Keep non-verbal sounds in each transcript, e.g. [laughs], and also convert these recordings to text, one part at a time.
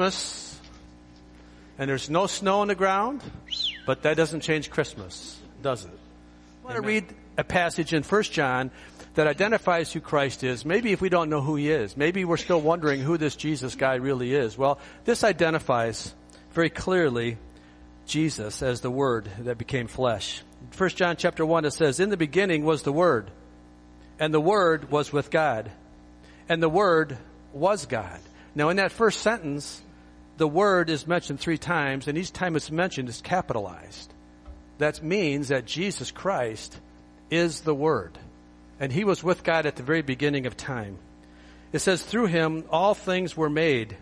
Christmas, and there's no snow on the ground, but that doesn't change Christmas, does it? I want to read a passage in 1 John that identifies who Christ is. Maybe if we don't know who he is, maybe we're still wondering who this Jesus guy really is. Well, this identifies very clearly Jesus as the Word that became flesh. 1 John chapter 1 it says, In the beginning was the Word, and the Word was with God, and the Word was God. Now in that first sentence, the Word is mentioned three times, and each time it's mentioned is capitalized. That means that Jesus Christ is the Word. And He was with God at the very beginning of time. It says, through Him all things were made,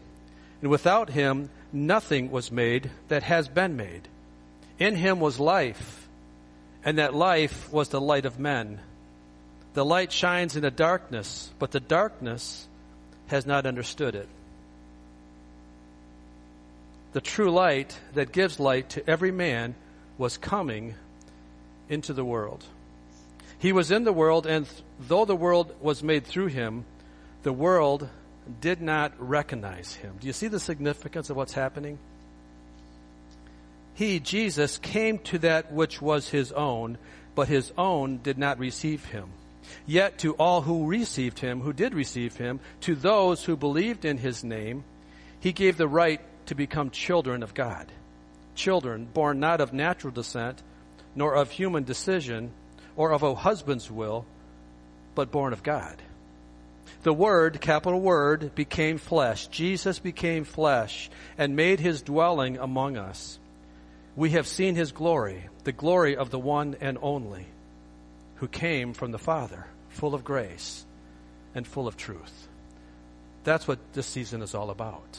and without Him nothing was made that has been made. In Him was life, and that life was the light of men. The light shines in the darkness, but the darkness has not understood it. The true light that gives light to every man was coming into the world. He was in the world, and th- though the world was made through him, the world did not recognize him. Do you see the significance of what's happening? He, Jesus, came to that which was his own, but his own did not receive him. Yet to all who received him, who did receive him, to those who believed in his name, he gave the right to become children of God. Children born not of natural descent, nor of human decision, or of a husband's will, but born of God. The Word, capital Word, became flesh. Jesus became flesh and made his dwelling among us. We have seen his glory, the glory of the one and only, who came from the Father, full of grace and full of truth. That's what this season is all about.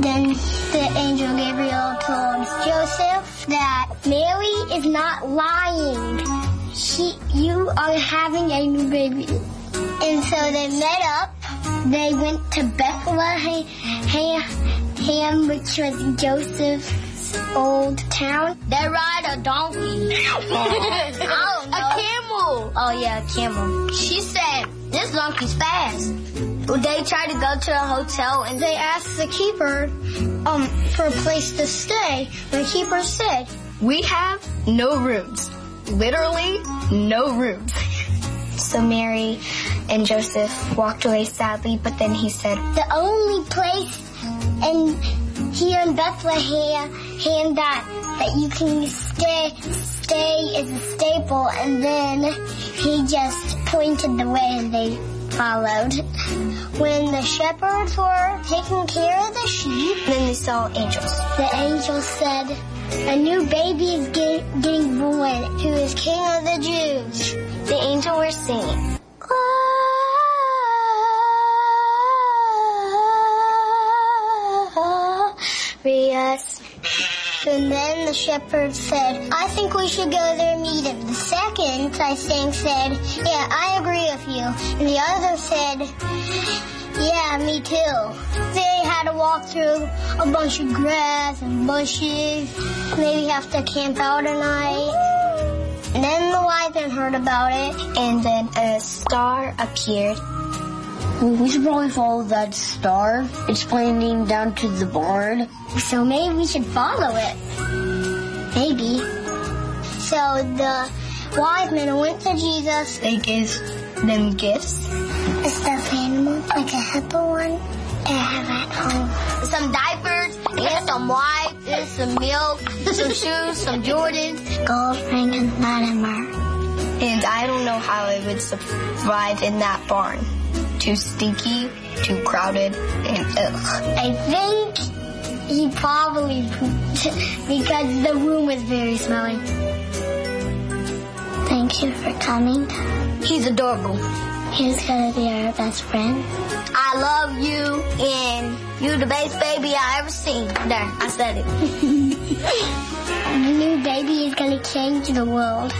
Then the angel Gabriel told Joseph that Mary is not lying. She, you are having a new baby. And so they met up. They went to Bethlehem, which was Joseph's old town. They ride a donkey. [laughs] I don't know. A camel. Oh yeah, a camel. She said, this donkey's fast. They tried to go to a hotel and they asked the keeper um, for a place to stay. The keeper said, We have no rooms. Literally, no rooms. [laughs] So Mary and Joseph walked away sadly, but then he said, The only place in here in Bethlehem that that you can stay stay is a staple, and then he just pointed the way and they followed. When the shepherds were taking care of the sheep, Then they saw angels. the angel said, A new baby is get, getting born, who is King of the Jews. The angel were singing. Glorious. And then the shepherd said, I think we should go there and meet him. The second, I think, said, Yeah, I agree with you. And the other said, Yeah, me too. They had to walk through a bunch of grass and bushes. Maybe have to camp out a night. And then the men heard about it. And then a star appeared. We should probably follow that star. It's pointing down to the barn. So maybe we should follow it. Maybe. So the wise men went to Jesus. They gave them gifts. A stuffed animal, like a hippo one, I have at home. Some diapers, and some wipes, and some milk, some shoes, some Jordans. Gold ring and Latimer. And I don't know how I would survive in that barn. Too stinky, too crowded, and ugh. I think he probably pooped [laughs] because the room was very smelly. Thank you for coming. He's adorable. He's gonna be our best friend. I love you and you're the best baby I ever seen. There, I said it. [laughs] The new baby is gonna change the world.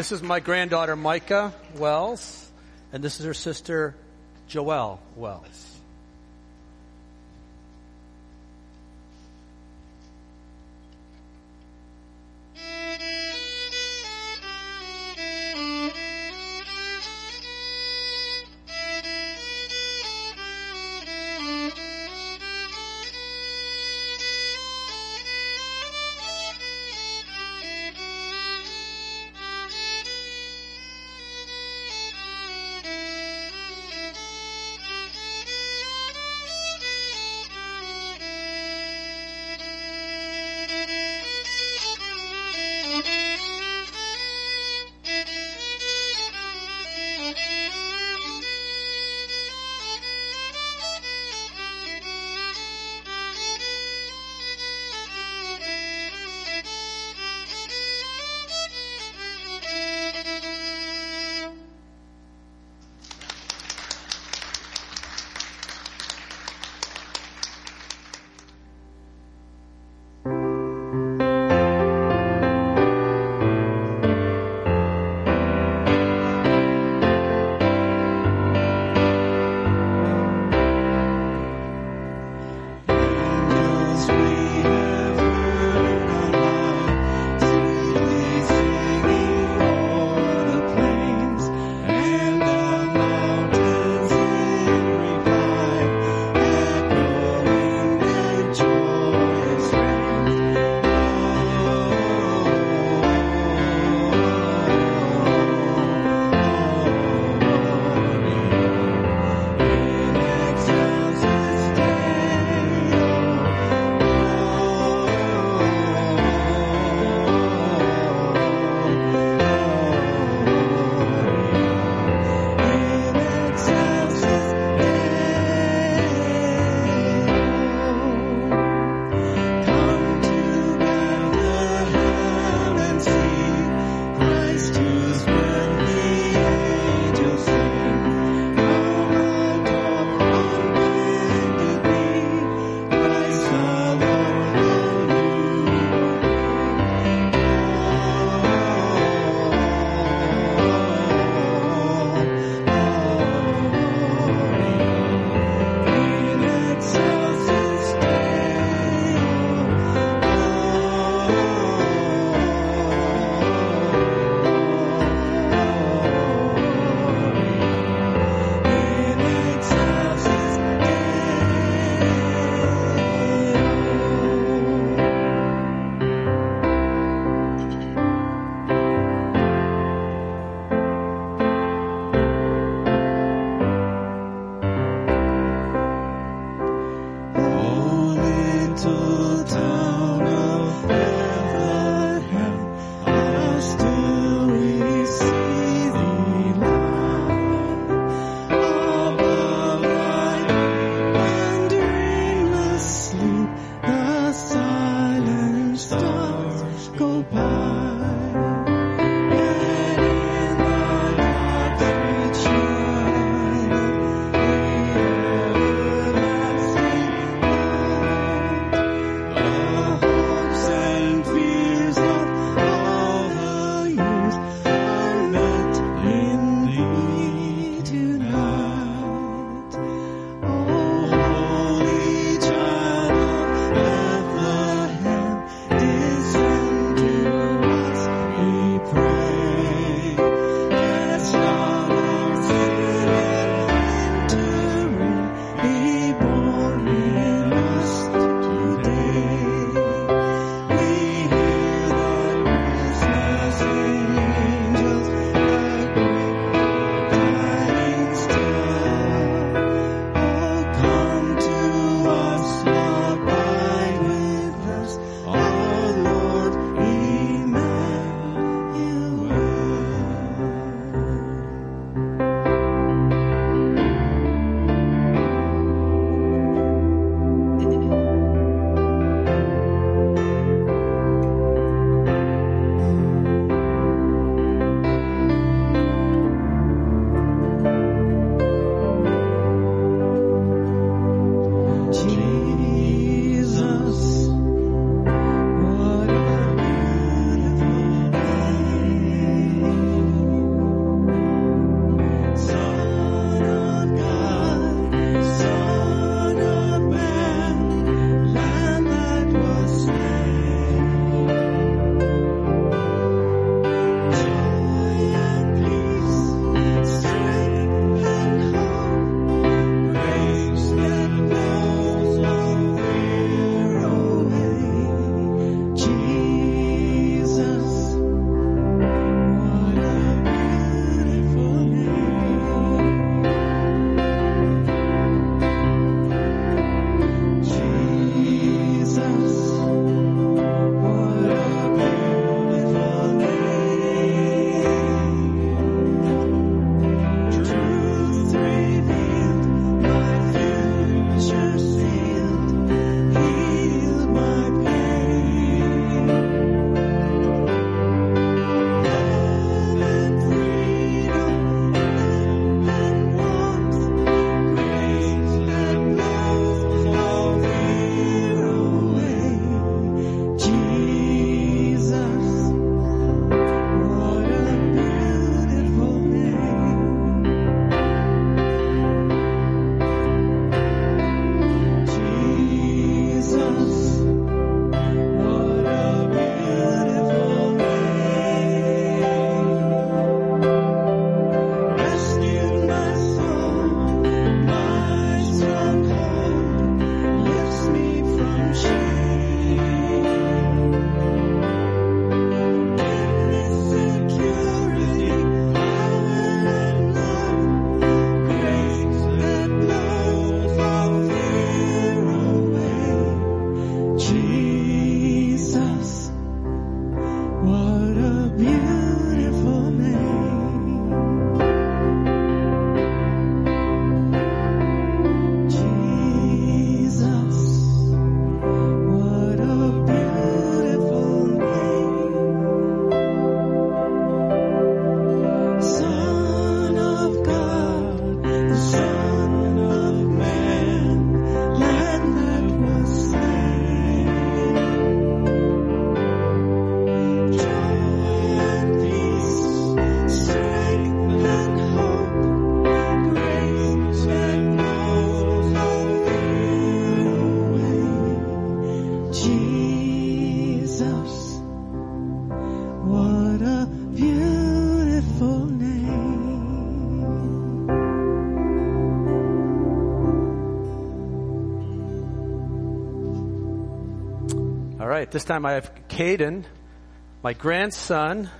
This is my granddaughter Mykah Wells, and this is her sister Joelle Wells. This time I have Caiden, my grandson.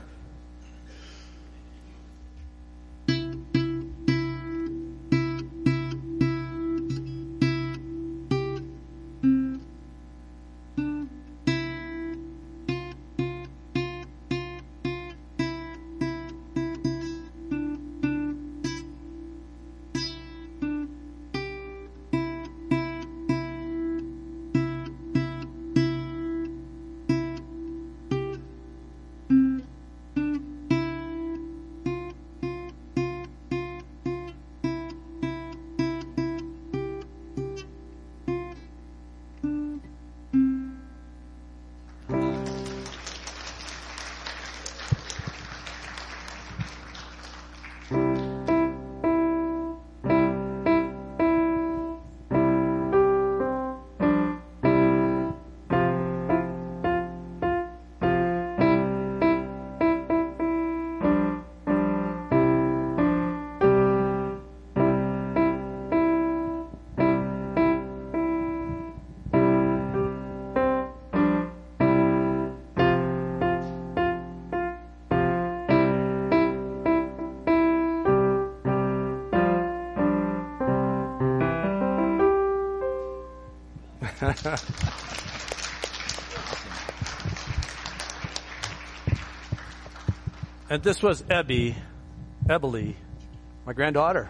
[laughs] and this was Ebby, Ebbele, my granddaughter.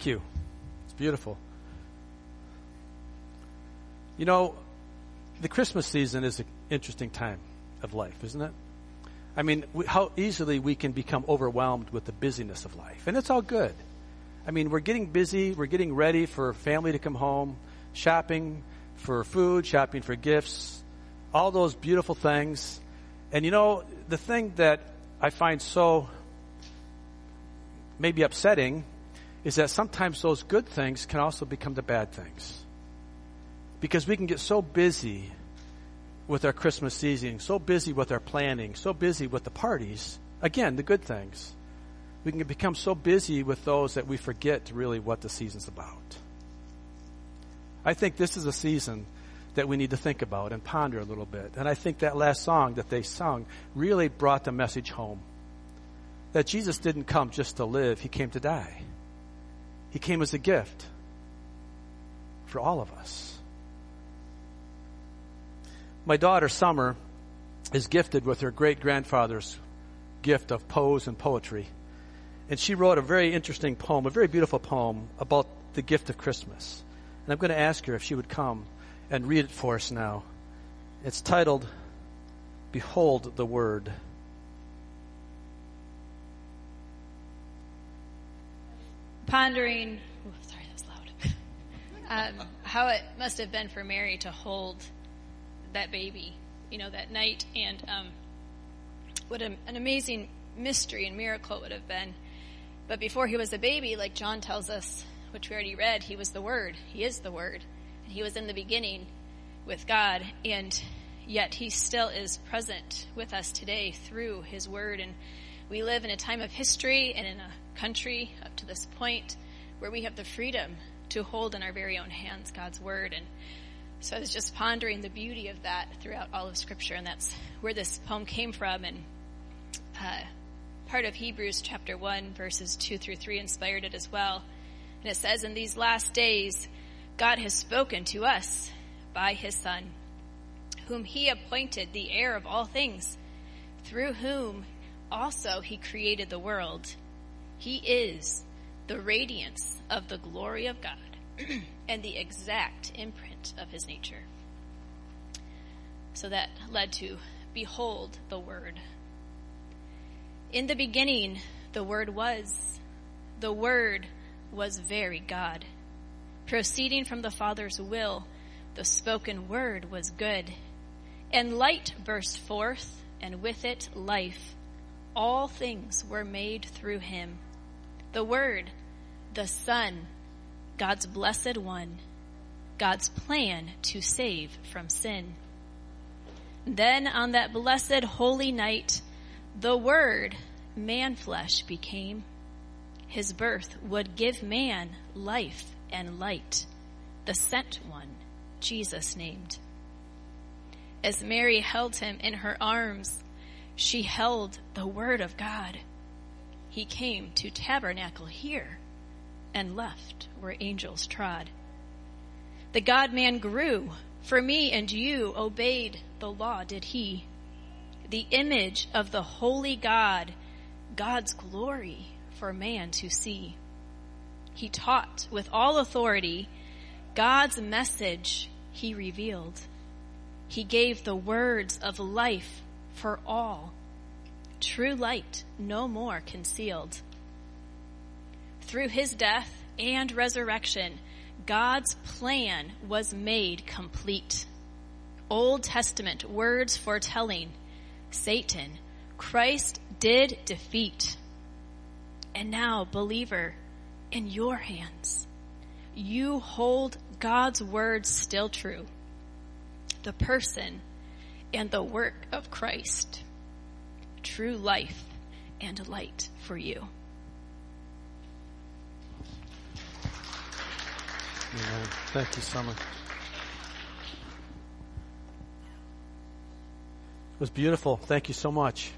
Thank you. It's beautiful. You know, the Christmas season is an interesting time of life, isn't it? I mean, we, how easily we can become overwhelmed with the busyness of life. And it's all good. I mean, we're getting busy, we're getting ready for family to come home, shopping for food, shopping for gifts, all those beautiful things. And you know, the thing that I find so maybe upsetting is that sometimes those good things can also become the bad things. Because we can get so busy with our Christmas season, so busy with our planning, so busy with the parties. Again, the good things. We can become so busy with those that we forget really what the season's about. I think this is a season that we need to think about and ponder a little bit. And I think that last song that they sung really brought the message home. That Jesus didn't come just to live, He came to die. He came as a gift for all of us. My daughter, Sumer, is gifted with her great grandfather's gift of prose and poetry. And she wrote a very interesting poem, a very beautiful poem about the gift of Christmas. And I'm going to ask her if she would come and read it for us now. It's titled, Behold the Word. Pondering, oh, sorry, that's loud. [laughs] um, how it must have been for Mary to hold that baby, you know, that night, and um, what a, an amazing mystery and miracle it would have been. But before he was a baby, like John tells us, which we already read, he was the Word. He is the Word. And he was in the beginning with God, and yet he still is present with us today through his Word. And we live in a time of history and in a country up to this point where we have the freedom to hold in our very own hands God's Word. And so I was just pondering the beauty of that throughout all of Scripture, and that's where this poem came from. And uh, part of Hebrews chapter 1, verses 2 through 3 inspired it as well. And it says, In these last days, God has spoken to us by his Son, whom he appointed the heir of all things, through whom also he created the world. He is the radiance of the glory of God [clears throat] and the exact imprint of his nature. So that led to behold the Word. In the beginning, the Word was. The Word was very God. Proceeding from the Father's will, the spoken Word was good. And light burst forth, and with it life. All things were made through him. The Word, the Son, God's blessed one, God's plan to save from sin. Then on that blessed holy night, the Word, man flesh, became. His birth would give man life and light, the sent one, Jesus named. As Mary held him in her arms, she held the Word of God. He came to tabernacle here and left where angels trod. The God man grew. For me and you obeyed the law, did he? The image of the holy God, God's glory for man to see. He taught with all authority. God's message he revealed. He gave the words of life for all. True light no more concealed. Through his death and resurrection, God's plan was made complete. Old Testament words foretelling Satan, Christ did defeat. And now, believer, in your hands, you hold God's word still true. The person and the work of Christ. True life and light for you. Amen. Thank you, Sumer. It was beautiful. Thank you so much.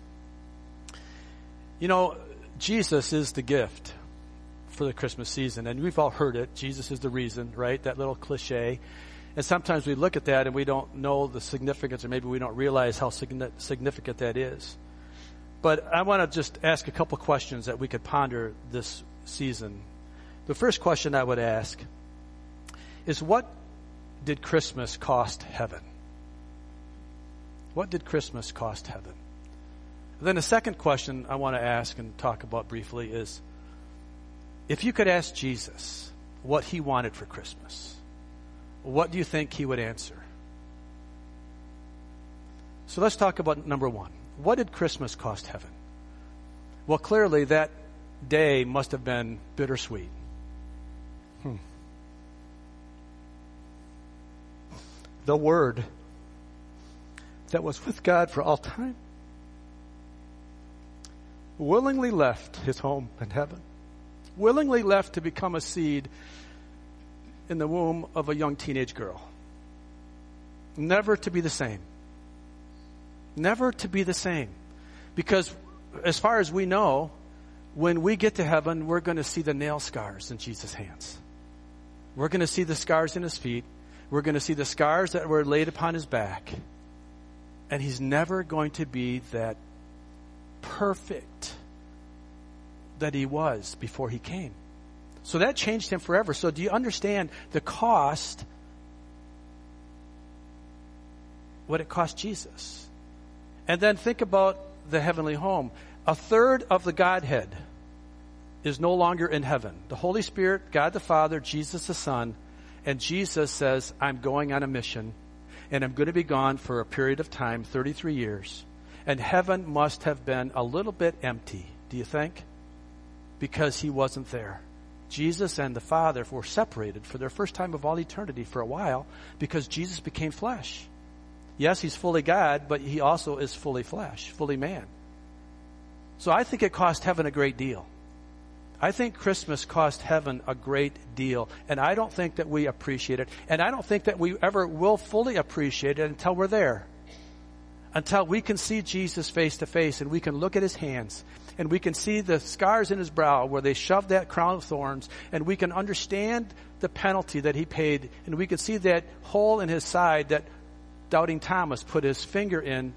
You know, Jesus is the gift for the Christmas season, and we've all heard it. Jesus is the reason, right? That little cliche. And sometimes we look at that and we don't know the significance, or maybe we don't realize how significant that is. But I want to just ask a couple questions that we could ponder this season The first question I would ask is what did Christmas cost heaven? What did Christmas cost heaven? Then the second question I want to ask and talk about briefly is if you could ask Jesus what he wanted for Christmas, what do you think he would answer? So let's talk about number one. What did Christmas cost heaven? Well, clearly that day must have been bittersweet. Hmm. The Word that was with God for all time willingly left his home in heaven, willingly left to become a seed in the womb of a young teenage girl. Never to be the same. Never to be the same. Because as far as we know, when we get to heaven, we're going to see the nail scars in Jesus' hands. We're going to see the scars in his feet. We're going to see the scars that were laid upon his back. And he's never going to be that perfect that he was before he came. So that changed him forever. So do you understand the cost? What it cost Jesus? And then think about the heavenly home. A third of the Godhead is no longer in heaven. The Holy Spirit, God the Father, Jesus the Son, and Jesus says, I'm going on a mission and I'm going to be gone for a period of time, 33 years. And heaven must have been a little bit empty, do you think? Because he wasn't there. Jesus and the Father were separated for their first time of all eternity for a while because Jesus became flesh. Yes, he's fully God, but he also is fully flesh, fully man. So I think it cost heaven a great deal. I think Christmas cost heaven a great deal, and I don't think that we appreciate it, and I don't think that we ever will fully appreciate it until we're there. Until we can see Jesus face to face and we can look at his hands and we can see the scars in his brow where they shoved that crown of thorns and we can understand the penalty that he paid and we can see that hole in his side that doubting Thomas put his finger in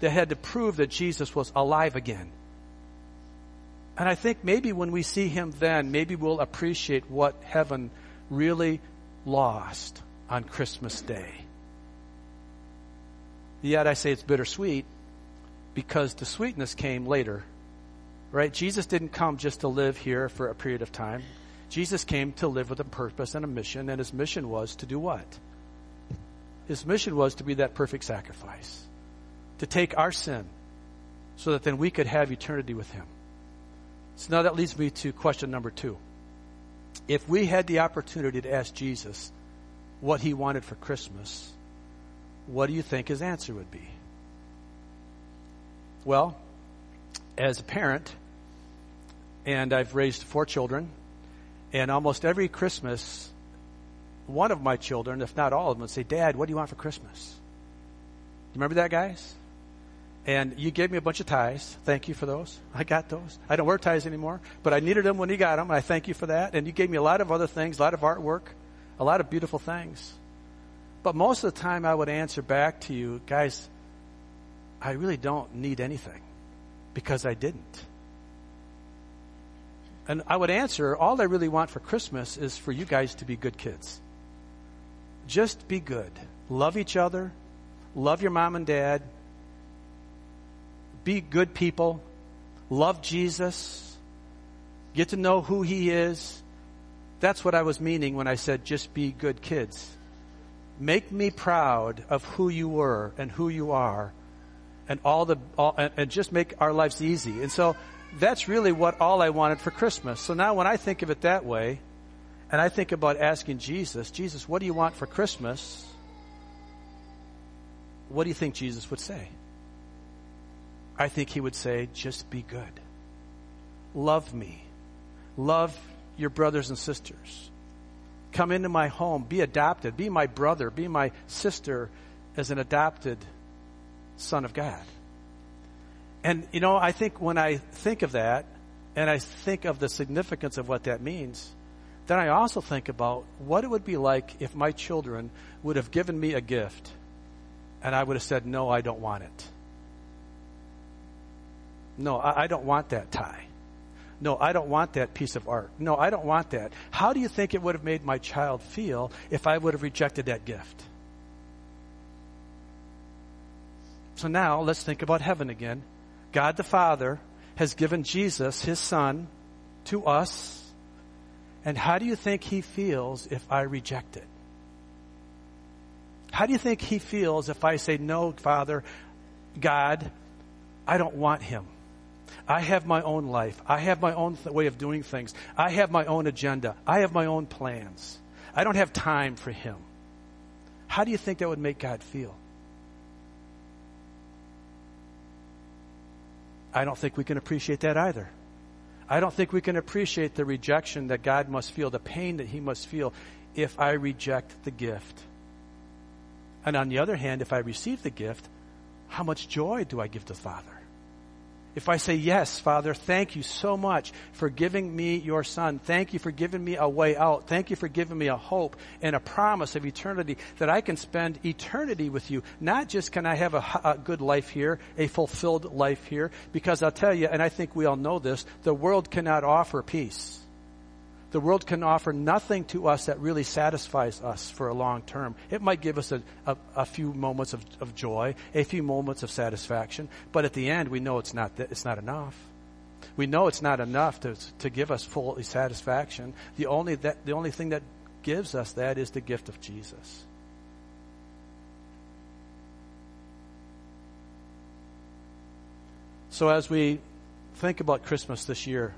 that had to prove that Jesus was alive again. And I think maybe when we see him then, maybe we'll appreciate what heaven really lost on Christmas Day. Yet I say it's bittersweet because the sweetness came later. Right? Jesus didn't come just to live here for a period of time. Jesus came to live with a purpose and a mission, and his mission was to do what? His mission was to be that perfect sacrifice, to take our sin so that then we could have eternity with him. So now that leads me to question number two. If we had the opportunity to ask Jesus what he wanted for Christmas, what do you think his answer would be? Well, as a parent, and I've raised four children, and almost every Christmas, one of my children, if not all of them, would say, Dad, what do you want for Christmas? You remember that, guys? And you gave me a bunch of ties. Thank you for those. I got those. I don't wear ties anymore, but I needed them when you got them. and I thank you for that. And you gave me a lot of other things, a lot of artwork, a lot of beautiful things. But most of the time I would answer back to you, guys, I really don't need anything because I didn't. And I would answer, all I really want for Christmas is for you guys to be good kids. Just be good. Love each other. Love your mom and dad be good people, love Jesus, get to know who He is. That's what I was meaning when I said just be good kids. Make me proud of who you were and who you are, and all the all, and, just make our lives easy. And so that's really what all I wanted for Christmas. So now when I think of it that way, and I think about asking Jesus, Jesus, what do you want for Christmas? What do you think Jesus would say? I think he would say, just be good. Love me. Love your brothers and sisters. Come into my home. Be adopted. Be my brother. Be my sister as an adopted son of God. And, you know, I think when I think of that, and I think of the significance of what that means, then I also think about what it would be like if my children would have given me a gift and I would have said, No, I don't want it. No, I, don't want that tie. No, I don't want that piece of art. No, I don't want that. How do you think it would have made my child feel if I would have rejected that gift? So now let's think about heaven again. God the Father has given Jesus, his son, to us. And how do you think he feels if I reject it? How do you think he feels if I say, No, Father, God, I don't want him? I have my own life. I have my own th- way of doing things. I have my own agenda. I have my own plans. I don't have time for him. How do you think that would make God feel? I don't think we can appreciate that either. I don't think we can appreciate the rejection that God must feel, the pain that he must feel if I reject the gift. And on the other hand, if I receive the gift, how much joy do I give to the Father? If I say, Yes, Father, thank you so much for giving me your Son. Thank you for giving me a way out. Thank you for giving me a hope and a promise of eternity that I can spend eternity with you. Not just can I have a, a good life here, a fulfilled life here, because I'll tell you, and I think we all know this, the world cannot offer peace. The world can offer nothing to us that really satisfies us for a long term. It might give us a, a, a few moments of, of, joy, a few moments of satisfaction, but at the end, we know it's not, it's not enough. We know it's not enough to, to give us full satisfaction. The only, that, the only thing that gives us that is the gift of Jesus. So as we think about Christmas this year,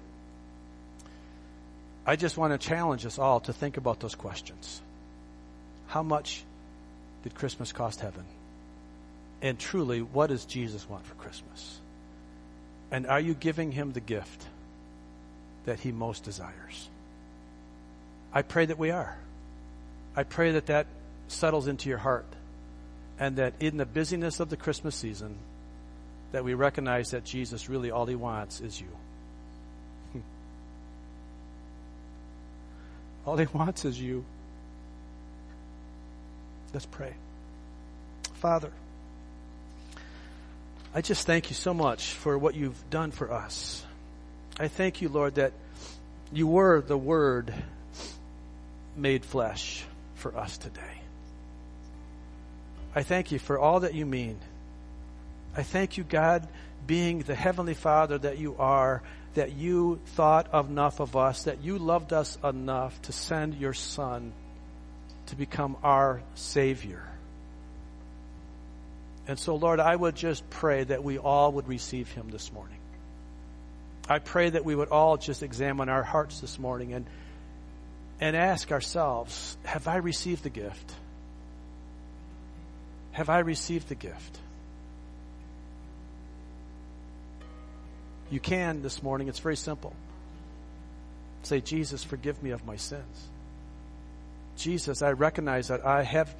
I just want to challenge us all to think about those questions. How much did Christmas cost heaven? And truly, what does Jesus want for Christmas? And are you giving him the gift that he most desires? I pray that we are. I pray that that settles into your heart and that in the busyness of the Christmas season that we recognize that Jesus really all he wants is you. All he wants is you. Let's pray. Father, I just thank you so much for what you've done for us. I thank you, Lord, that you were the Word made flesh for us today. I thank you for all that you mean. I thank you, God, being the Heavenly Father that you are that you thought enough of us, that you loved us enough to send your Son to become our Savior. And so, Lord, I would just pray that we all would receive Him this morning. I pray that we would all just examine our hearts this morning and, and ask ourselves Have I received the gift? Have I received the gift? You can this morning. It's very simple. Say, Jesus, forgive me of my sins. Jesus, I recognize that I have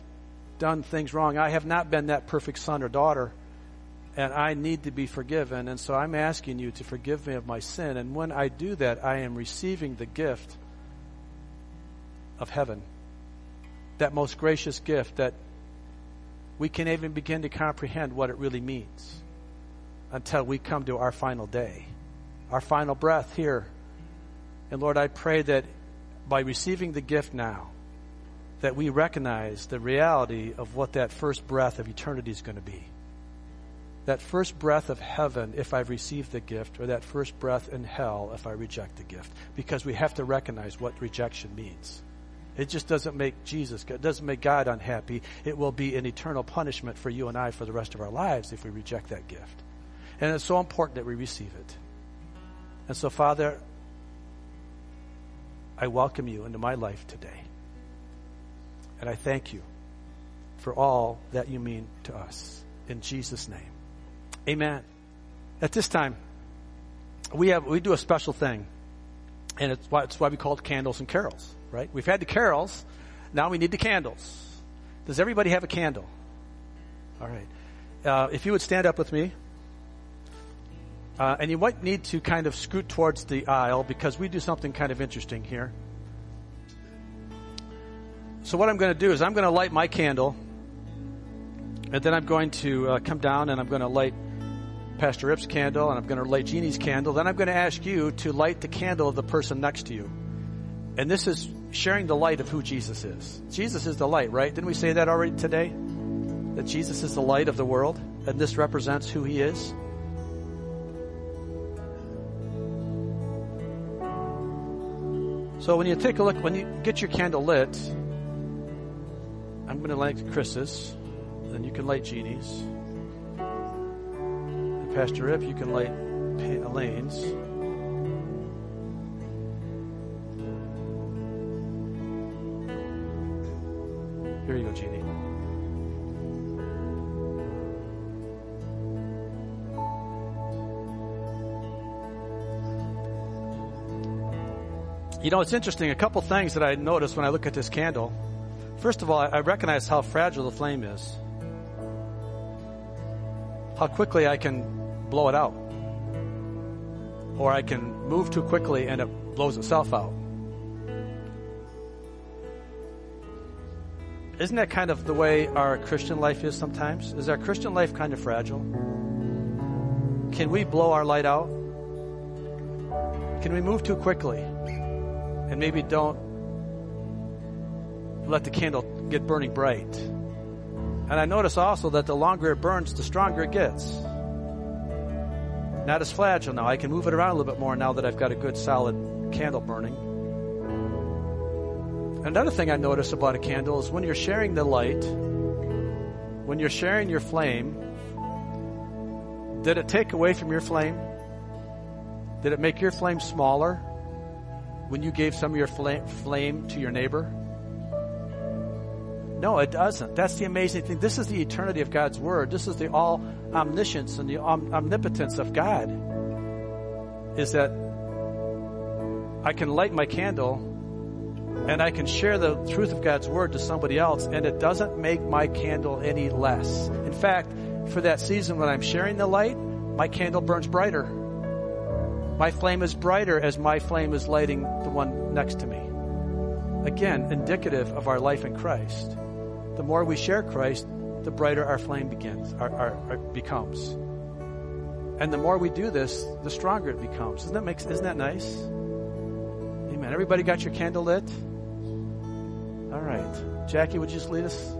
done things wrong. I have not been that perfect son or daughter, and I need to be forgiven. And so I'm asking you to forgive me of my sin. And when I do that, I am receiving the gift of heaven. That most gracious gift that we can even begin to comprehend what it really means until we come to our final day, our final breath here. And Lord, I pray that by receiving the gift now, that we recognize the reality of what that first breath of eternity is going to be. That first breath of heaven, if I've received the gift, or that first breath in hell, if I reject the gift. Because we have to recognize what rejection means. It just doesn't make Jesus, it doesn't make God unhappy. It will be an eternal punishment for you and I for the rest of our lives if we reject that gift. And it's so important that we receive it. And so, Father, I welcome you into my life today. And I thank you for all that you mean to us. In Jesus' name. Amen. At this time, we have we do a special thing. And it's why, it's why we call it candles and carols, right? We've had the carols. Now we need the candles. Does everybody have a candle? All right. Uh, if you would stand up with me. Uh, and you might need to kind of scoot towards the aisle because we do something kind of interesting here. So, what I'm going to do is I'm going to light my candle, and then I'm going to uh, come down and I'm going to light Pastor Rip's candle and I'm going to light Jeannie's candle, then I'm going to ask you to light the candle of the person next to you. And this is sharing the light of who Jesus is. Jesus is the light, right? Didn't we say that already today? That Jesus is the light of the world and this represents who he is? So when you take a look, when you get your candle lit, I'm going to light Chris's, then you can light Jeannie's. Pastor Rip, you can light Elaine's. You know, it's interesting. A couple things that I noticed when I look at this candle. First of all, I recognize how fragile the flame is. How quickly I can blow it out. Or I can move too quickly and it blows itself out. Isn't that kind of the way our Christian life is sometimes? Is our Christian life kind of fragile? Can we blow our light out? Can we move too quickly? And maybe don't let the candle get burning bright. And I notice also that the longer it burns, the stronger it gets. Not as fragile now. I can move it around a little bit more now that I've got a good solid candle burning. Another thing I notice about a candle is when you're sharing the light, when you're sharing your flame, did it take away from your flame? Did it make your flame smaller? When you gave some of your flame to your neighbor? No, it doesn't. That's the amazing thing. This is the eternity of God's Word. This is the all omniscience and the omnipotence of God. Is that I can light my candle and I can share the truth of God's Word to somebody else, and it doesn't make my candle any less. In fact, for that season when I'm sharing the light, my candle burns brighter. My flame is brighter as my flame is lighting the one next to me. Again, indicative of our life in Christ. The more we share Christ, the brighter our flame begins, our, our, our becomes. And the more we do this, the stronger it becomes. Isn't that makes isn't that nice? Amen. Everybody got your candle lit? All right. Jackie, would you just lead us?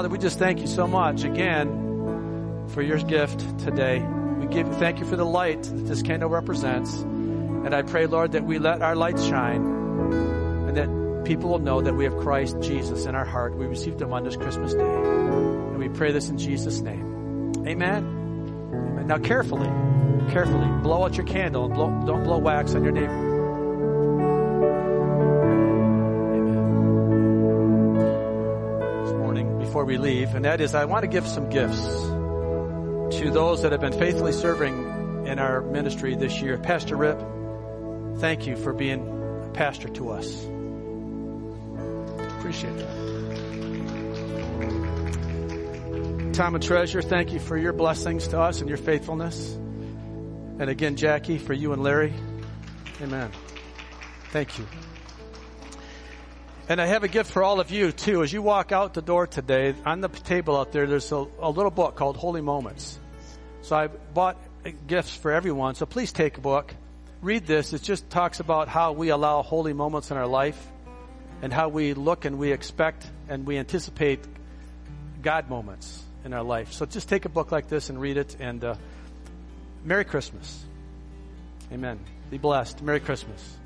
Father, we just thank you so much again for your gift today. We give thank you for the light that this candle represents. And I pray, Lord, that we let our light shine and that people will know that we have Christ Jesus in our heart. We received him on this Christmas day. And we pray this in Jesus' name. Amen. Amen. Now carefully, carefully, blow out your candle and blow, don't blow wax on your neighbor. We leave, and that is I want to give some gifts to those that have been faithfully serving in our ministry this year. Pastor Rip, thank you for being a pastor to us. Appreciate that. Tom and Treasure, thank you for your blessings to us and your faithfulness. And again, Jackie, for you and Larry. Amen. Thank you. And I have a gift for all of you too. As you walk out the door today, on the table out there, there's a, a, little book called Holy Moments. So I bought gifts for everyone. So please take a book, read this. It just talks about how we allow holy moments in our life and how we look and we expect and we anticipate God moments in our life. So just take a book like this and read it. And uh, Merry Christmas. Amen. Be blessed. Merry Christmas.